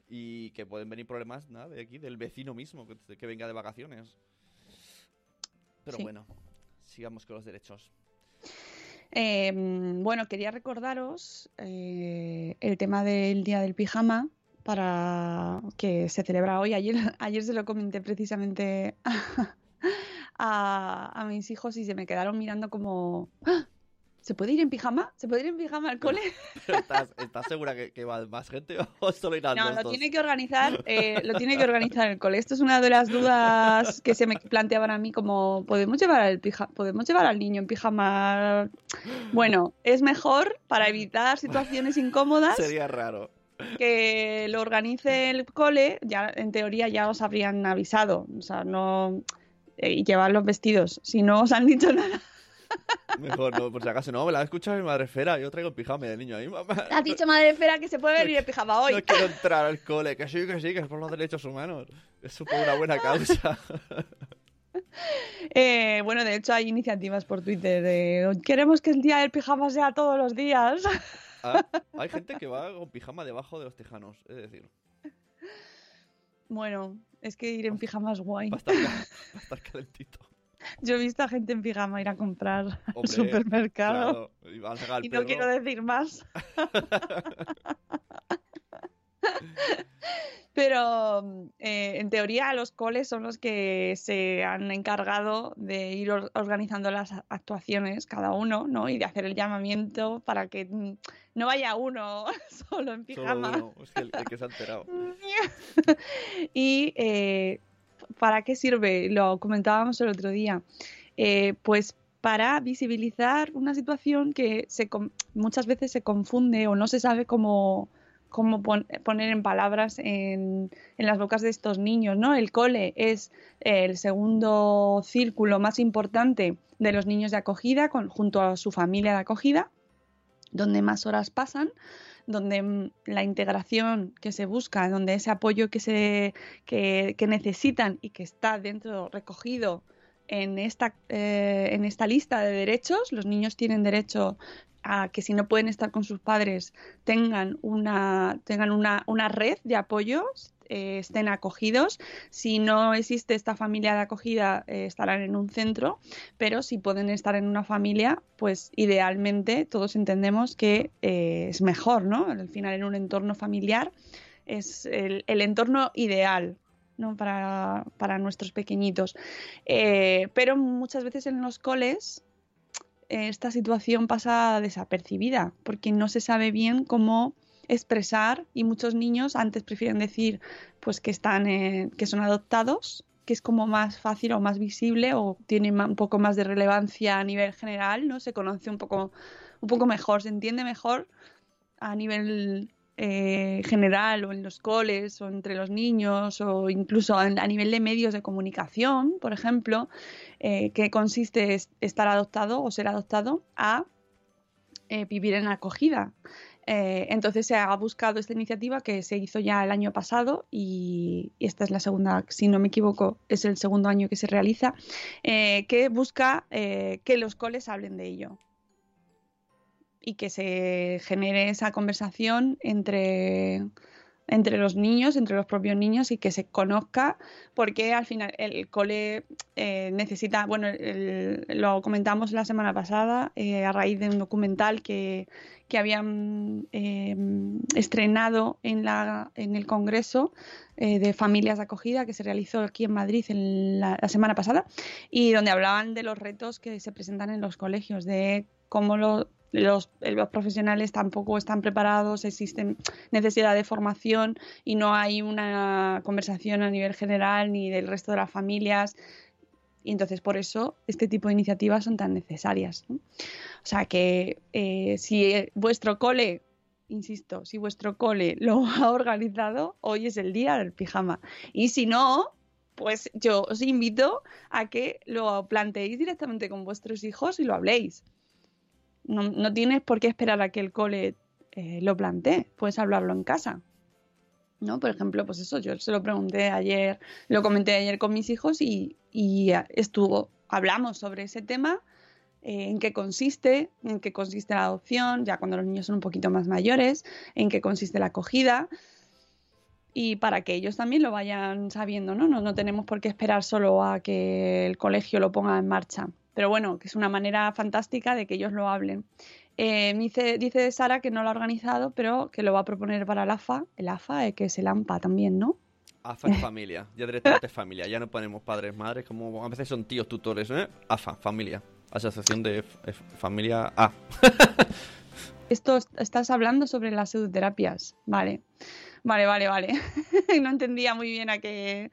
Y que pueden venir problemas nada, de aquí, del vecino mismo, que, que venga de vacaciones. Pero Sí. bueno, sigamos con los derechos. Eh, bueno, quería recordaros eh, el tema del Día del Pijama para que se celebra hoy. Ayer, ayer se lo comenté precisamente a, a mis hijos y se me quedaron mirando como... "¿Ah? ¿Se puede ir en pijama? ¿Se puede ir en pijama al cole? ¿Estás, estás segura que, que va más gente o solo irán No, los lo dos? tiene que organizar, eh, lo tiene que organizar el cole. Esto es una de las dudas que se me planteaban a mí, como podemos llevar al pija- podemos llevar al niño en pijama. Bueno, es mejor para evitar situaciones incómodas Sería raro. que lo organice el cole. Ya en teoría ya os habrían avisado, o sea, no eh, y llevar los vestidos. Si no os han dicho nada, Mejor no, por si acaso no, me la ha escuchado mi madre esfera. Yo traigo el pijama de niño ahí, mamá. has dicho madre que se puede venir en pijama hoy. No quiero entrar al cole, que sí, que sí, que es por los derechos humanos. Es una buena causa. Eh, bueno, de hecho hay iniciativas por Twitter de queremos que el día del pijama sea todos los días. Ah, hay gente que va con pijama debajo de los tejanos, es decir, Bueno, es que ir en pijama es guay. va a estar, va a estar calentito. Yo he visto a gente en pijama ir a comprar al Hombre, supermercado Claro, y van a sacar al y no quiero decir más. Pero eh, en teoría los coles son los que se han encargado de ir or- organizando las actuaciones cada uno, ¿no? Y de hacer el llamamiento para que no vaya uno solo en Solo pijama. uno, es que el, el que se ha enterado. y eh, ¿para qué sirve? Lo comentábamos el otro día. Eh, pues para visibilizar una situación que se, muchas veces se confunde o no se sabe cómo, cómo pon- poner en palabras en, en las bocas de estos niños, ¿no? El cole es el segundo círculo más importante de los niños de acogida con- junto a su familia de acogida, donde más horas pasan, donde mm, la integración que se busca, donde ese apoyo que, se, que, que necesitan y que está dentro recogido en esta, eh, en esta lista de derechos, los niños tienen derecho a que si no pueden estar con sus padres tengan una, tengan una, una red de apoyo, eh, estén acogidos. Si no existe esta familia de acogida, eh, estarán en un centro, pero si pueden estar en una familia, pues idealmente todos entendemos que eh, es mejor, ¿no? Al final en un entorno familiar es el, entorno ideal. ¿no? Para, nuestros pequeñitos. Pero muchas veces en los coles esta situación pasa desapercibida porque no se sabe bien cómo expresar y muchos niños antes prefieren decir pues que están eh, que son adoptados que es como más fácil o más visible o tiene un poco más de relevancia a nivel general no se conoce un poco un poco mejor se entiende mejor a nivel eh, general o en los coles o entre los niños o incluso a, nivel de medios de comunicación por ejemplo eh, que consiste es- estar adoptado o ser adoptado a eh, vivir en acogida. Eh, entonces se ha buscado esta iniciativa que se hizo ya el año pasado y, esta es la segunda, si no me equivoco, es el segundo año que se realiza, eh, que busca eh, que los coles hablen de ello y que se genere esa conversación entre, entre los niños, entre los propios niños y que se conozca porque al final el cole eh, necesita, bueno, el- lo comentamos la semana pasada eh, a raíz de un documental que, que habían eh, estrenado en, la, en el Congreso eh, de Familias de Acogida que se realizó aquí en Madrid en la, la semana pasada y donde hablaban de los retos que se presentan en los colegios, de cómo lo- los, los profesionales tampoco están preparados, existen necesidad de formación y no hay una conversación a nivel general ni del resto de las familias. Y entonces por eso este tipo de iniciativas son tan necesarias. O sea que eh, si vuestro cole, insisto, si vuestro cole lo ha organizado, hoy es el día del pijama. Y si no, pues yo os invito a que lo planteéis directamente con vuestros hijos y lo habléis. No, no tienes por qué esperar a que el cole eh, lo plantee, puedes hablarlo en casa. ¿No? Por ejemplo, pues eso, yo se lo pregunté ayer, lo comenté ayer con mis hijos y, y estuvo, hablamos sobre ese tema, eh, en qué consiste, en qué consiste la adopción, ya cuando los niños son un poquito más mayores, en qué consiste la acogida y para que ellos también lo vayan sabiendo, ¿no? No, no tenemos por qué esperar solo a que el colegio lo ponga en marcha. Pero bueno, que es una manera fantástica de que ellos lo hablen. Eh, dice, dice Sara que no lo ha organizado, pero que lo va a proponer para el AFA. El AFA, eh, que es el AMPA también, ¿no? AFA es familia, ya directamente es familia, ya no ponemos padres, madres, como a veces son tíos tutores, ¿eh? AFA, familia, Asociación de Familia A. Esto est- estás hablando sobre las pseudoterapias. Vale, vale, vale, vale. no entendía muy bien a qué.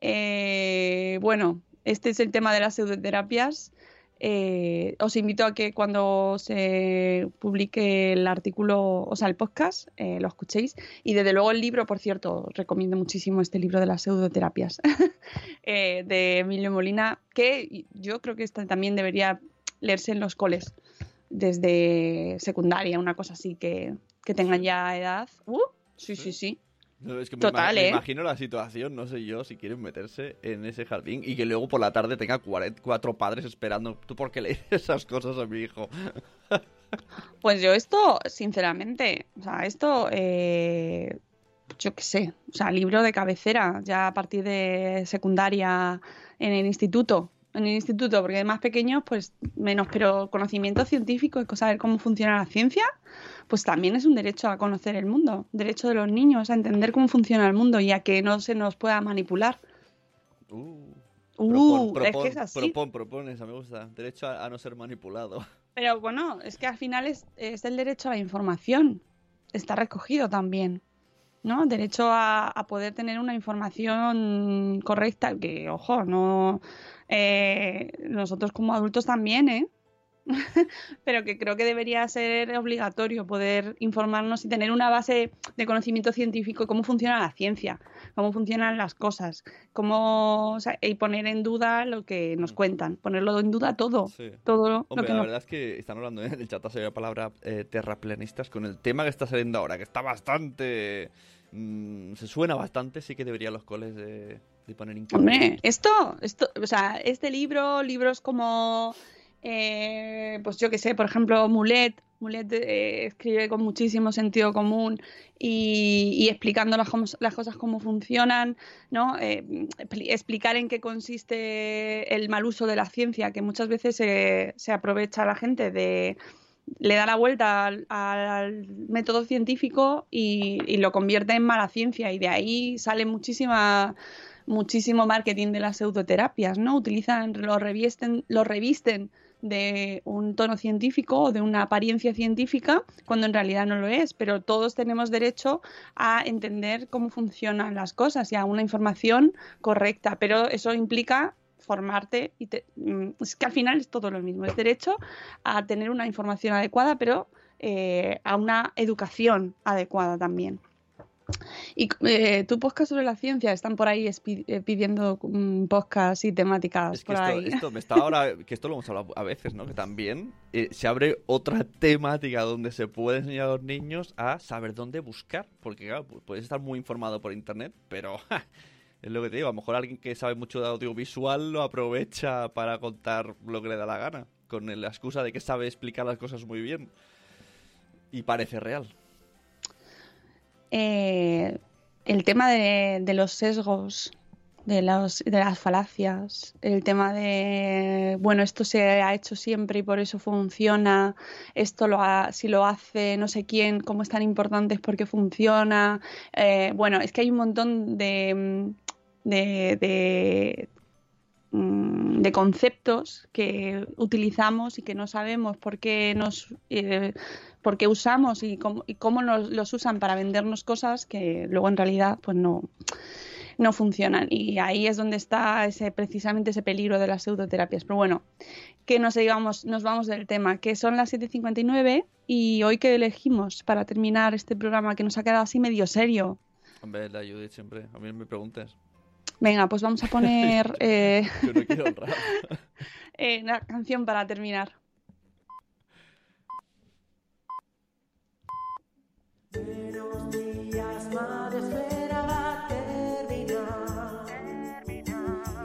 Eh, bueno, este es el tema de las pseudoterapias. Eh, os invito a que cuando se publique el artículo, o sea, el podcast, eh, lo escuchéis. Y desde luego el libro, por cierto, recomiendo muchísimo este libro de las pseudoterapias eh, de Emilio Molina, que yo creo que este también debería leerse en los coles desde secundaria, una cosa así que, que tengan ya edad. Uh, sí, sí, sí. No, es que me, Total, me ¿eh? imagino la situación, no sé yo, si quieren meterse en ese jardín y que luego por la tarde tenga cuatro padres esperando. ¿Tú por qué le dices esas cosas a mi hijo? Pues yo esto, sinceramente, o sea, esto, eh, yo qué sé, o sea, libro de cabecera, ya a partir de secundaria en el instituto, en el instituto, porque de más pequeños, pues menos, pero conocimiento científico y saber cómo funciona la ciencia, pues también es un derecho a conocer el mundo, derecho de los niños a entender cómo funciona el mundo y a que no se nos pueda manipular. Uh, Uh, propon, es propon, que es así. propon, propon, esa me gusta. Derecho a, a no ser manipulado. Pero bueno, es que al final es, es el derecho a la información. Está recogido también. ¿No? Derecho a, a poder tener una información correcta. Que, ojo, no. eh, nosotros como adultos también, ¿eh? Pero que creo que debería ser obligatorio poder informarnos y tener una base de conocimiento científico cómo funciona la ciencia, cómo funcionan las cosas, cómo, o sea, y poner en duda lo que nos cuentan, ponerlo en duda todo, Sí. todo lo Hombre, que la nos verdad es que están hablando en el chat, ha la palabra eh, terraplanistas con el tema que está saliendo ahora, que está bastante... mm, se suena bastante, sí que deberían los coles de, de poner hincapié. Hombre, esto, esto, o sea, este libro, libros como, eh, pues yo que sé, por ejemplo, Mulet, Mulet eh, escribe con muchísimo sentido común y, explicando las, las cosas cómo funcionan, ¿no? Eh, expli- explicar en qué consiste el mal uso de la ciencia, que muchas veces se, se aprovecha la gente de le da la vuelta al, al método científico y, y lo convierte en mala ciencia y de ahí sale muchísima muchísimo marketing de las pseudoterapias, ¿no? Utilizan, lo revisten, lo revisten de un tono científico o de una apariencia científica cuando en realidad no lo es, pero todos tenemos derecho a entender cómo funcionan las cosas y a una información correcta, pero eso implica formarte y te- mm, es que al final es todo lo mismo, es derecho a tener una información adecuada, pero eh, a una educación adecuada también. Y eh, tu podcast sobre la ciencia, están por ahí eh, pidiendo mm, podcasts y temáticas Es que por esto, ahí. esto me está ahora, que esto lo hemos hablado a veces, ¿no? Que también eh, se abre otra temática donde se puede enseñar a los niños a saber dónde buscar. Porque, claro, pu- puedes estar muy informado por internet, pero ja, es lo que te digo. A lo mejor alguien que sabe mucho de audiovisual lo aprovecha para contar lo que le da la gana. Con la excusa de que sabe explicar las cosas muy bien. Y parece real. Eh, el tema de, los sesgos, de, los, de las falacias, el tema de, bueno, esto se ha hecho siempre y por eso funciona, esto lo ha- si lo hace no sé quién, cómo es tan importante es porque funciona. Eh, bueno, es que hay un montón de, mm, mm, de conceptos que utilizamos y que no sabemos por qué nos eh, por qué usamos y cómo, y cómo nos, los usan para vendernos cosas que luego en realidad pues no no funcionan y ahí es donde está ese precisamente ese peligro de las pseudoterapias pero bueno que nos digamos nos vamos del tema que son las 7:59 y hoy que elegimos para terminar este programa que nos ha quedado así medio serio Hombre, la Judith siempre. A mí me preguntes. venga pues vamos a poner eh, Yo no quiero honrar. eh, una canción para terminar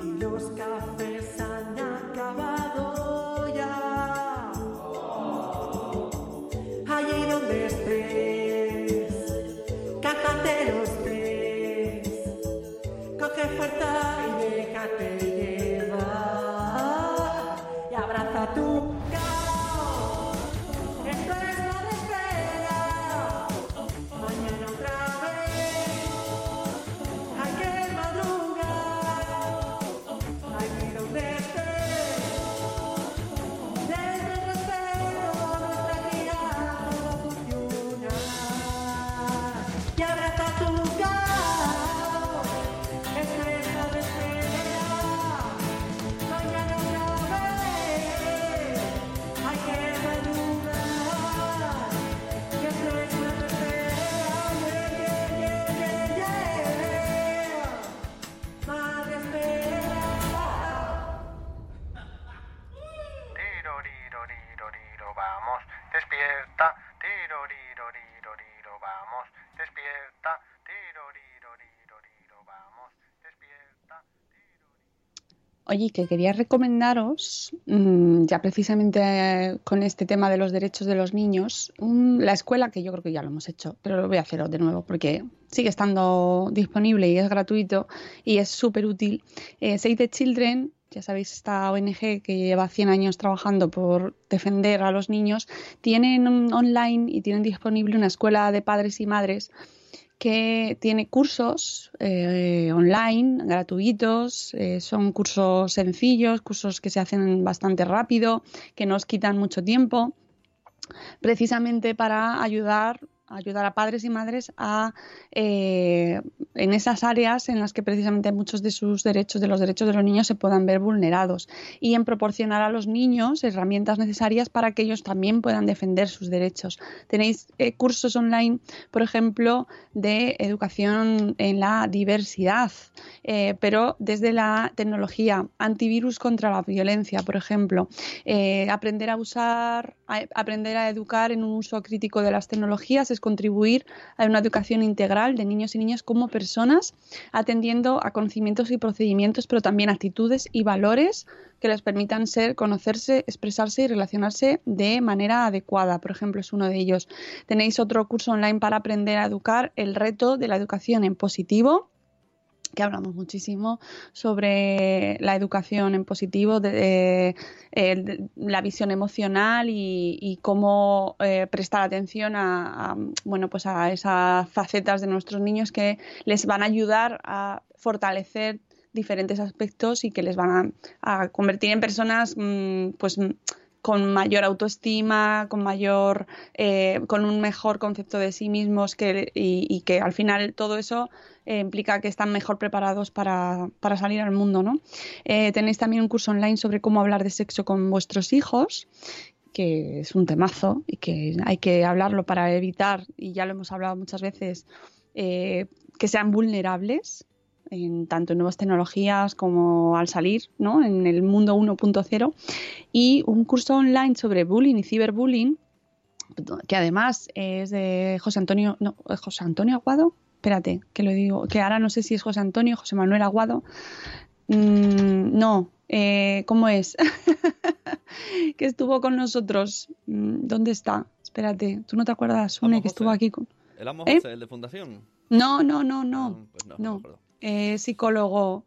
Y los Oye, que quería recomendaros, mm, ya precisamente con este tema de los derechos de los niños, la escuela, que yo creo que ya lo hemos hecho, pero lo voy a hacer de nuevo porque sigue estando disponible y es gratuito y es súper útil. Eh, Save the Children, ya sabéis, esta ONG que lleva 100 años trabajando por defender a los niños, tienen online y tienen disponible una escuela de padres y madres que tiene cursos eh, online gratuitos, eh, son cursos sencillos, cursos que se hacen bastante rápido, que nos quitan mucho tiempo, precisamente para ayudar ayudar a padres y madres a eh, en esas áreas en las que precisamente muchos de sus derechos, de los derechos de los niños, se puedan ver vulnerados y en proporcionar a los niños herramientas necesarias para que ellos también puedan defender sus derechos. Tenéis eh, cursos online, por ejemplo, de educación en la diversidad, eh, pero desde la tecnología, antivirus contra la violencia, por ejemplo, aprender a usar, aprender a educar en un uso crítico de las tecnologías es contribuir a una educación integral de niños y niñas como personas, atendiendo a conocimientos y procedimientos, pero también actitudes y valores que les permitan ser, conocerse, expresarse y relacionarse de manera adecuada. Por ejemplo, es uno de ellos. Tenéis otro curso online para aprender a educar, el reto de la educación en positivo que hablamos muchísimo sobre la educación en positivo, eh, la visión emocional y, cómo eh, prestar atención a, bueno, pues a esas facetas de nuestros niños que les van a ayudar a fortalecer diferentes aspectos y que les van a, a convertir en personas mm, pues con mayor autoestima, con mayor, eh, con un mejor concepto de sí mismos que, y, que al final todo eso eh, implica que están mejor preparados para, para salir al mundo, ¿no? Eh, tenéis también un curso online sobre cómo hablar de sexo con vuestros hijos que es un temazo y que hay que hablarlo para evitar, y ya lo hemos hablado muchas veces, eh, que sean vulnerables en tanto en nuevas tecnologías como al salir ¿no? en el mundo 1.0 y un curso online sobre bullying y ciberbullying que además es de José Antonio no José Antonio Aguado espérate que lo digo que ahora no sé si es José Antonio José Manuel Aguado Mm, no eh, ¿cómo es? que estuvo con nosotros Mm, ¿dónde está? espérate ¿tú no te acuerdas? Une que estuvo aquí con El amo ¿Eh? José, el de Fundación. no, no, no, no. Ah, pues no, no. Eh, psicólogo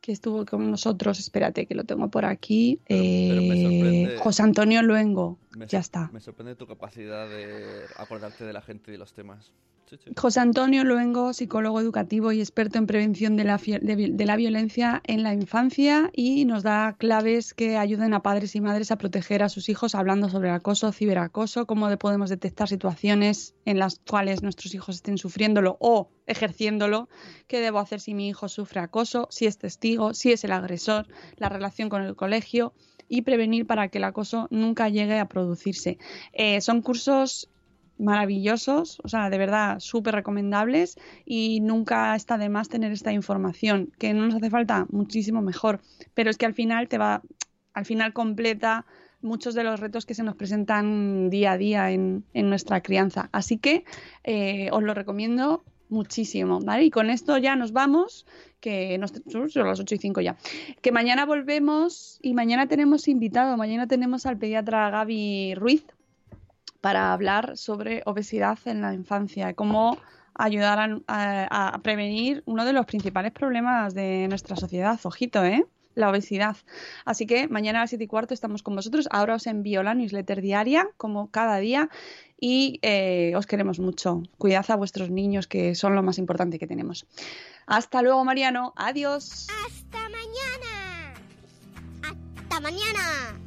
que estuvo con nosotros. Espérate, que lo tengo por aquí. Pero- pero me Eh, sorprende- José Antonio Luengo. Me Ya está. Me sorprende tu capacidad de acordarte de la gente y de los temas. Sí, sí. José Antonio Luengo, psicólogo educativo y experto en prevención de la, fi- de vi- de la violencia en la infancia y nos da claves que ayuden a padres y madres a proteger a sus hijos hablando sobre el acoso, ciberacoso, cómo de- podemos detectar situaciones en las cuales nuestros hijos estén sufriéndolo o ejerciéndolo, qué debo hacer si mi hijo sufre acoso, si es testigo, si es el agresor, la relación con el colegio y prevenir para que el acoso nunca llegue a producirse. Eh, son cursos maravillosos, o sea, de verdad súper recomendables y nunca está de más tener esta información, que no nos hace falta muchísimo mejor, pero es que al final te va, al final completa muchos de los retos que se nos presentan día a día en, en nuestra crianza. Así que eh, os lo recomiendo muchísimo, ¿vale? Y con esto ya nos vamos, que nos, son las 8 y 5 ya. Que mañana volvemos y mañana tenemos invitado, mañana tenemos al pediatra Gaby Ruiz para hablar sobre obesidad en la infancia, cómo ayudar a, a- prevenir uno de los principales problemas de nuestra sociedad. Ojito, ¿eh? La obesidad. Así que mañana a las 7 y cuarto estamos con vosotros. Ahora os envío la newsletter diaria, como cada día, y eh, os queremos mucho. Cuidad a vuestros niños, que son lo más importante que tenemos. Hasta luego, Mariano. Adiós. Hasta mañana. Hasta mañana.